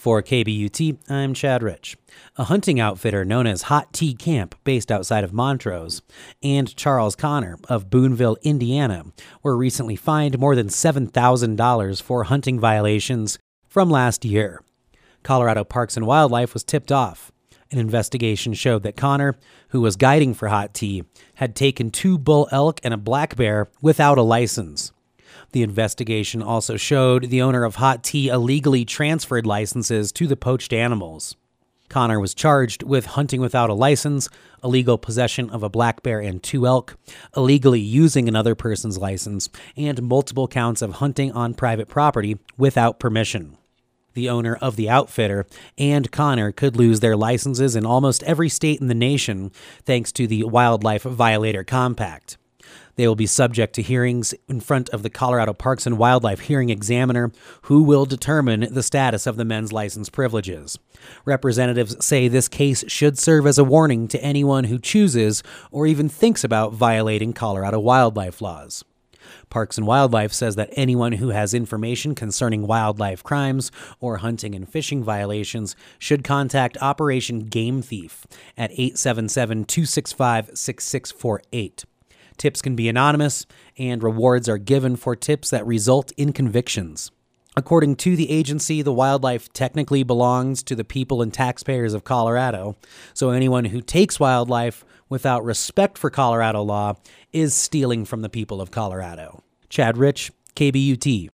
For KBUT, I'm Chad Rich. A hunting outfitter known as Hot T Camp, based outside of Montrose, and Charles Connor of Boonville, Indiana, were recently fined more than $7,000 for hunting violations from last year. Colorado Parks and Wildlife was tipped off. An investigation showed that Connor, who was guiding for Hot T, had taken two bull elk and a black bear without a license. The investigation also showed the owner of Hot T illegally transferred licenses to the poached animals. Connor was charged with hunting without a license, illegal possession of a black bear and two elk, illegally using another person's license, and multiple counts of hunting on private property without permission. The owner of the outfitter and Connor could lose their licenses in almost every state in the nation thanks to the Wildlife Violator Compact. They will be subject to hearings in front of the Colorado Parks and Wildlife Hearing Examiner, who will determine the status of the men's license privileges. Representatives say this case should serve as a warning to anyone who chooses or even thinks about violating Colorado wildlife laws. Parks and Wildlife says that anyone who has information concerning wildlife crimes or hunting and fishing violations should contact Operation Game Thief at 877 265 6648. Tips can be anonymous, and rewards are given for tips that result in convictions. According to the agency, the wildlife technically belongs to the people and taxpayers of Colorado, so anyone who takes wildlife without respect for Colorado law is stealing from the people of Colorado. Chad Rich, KBUT.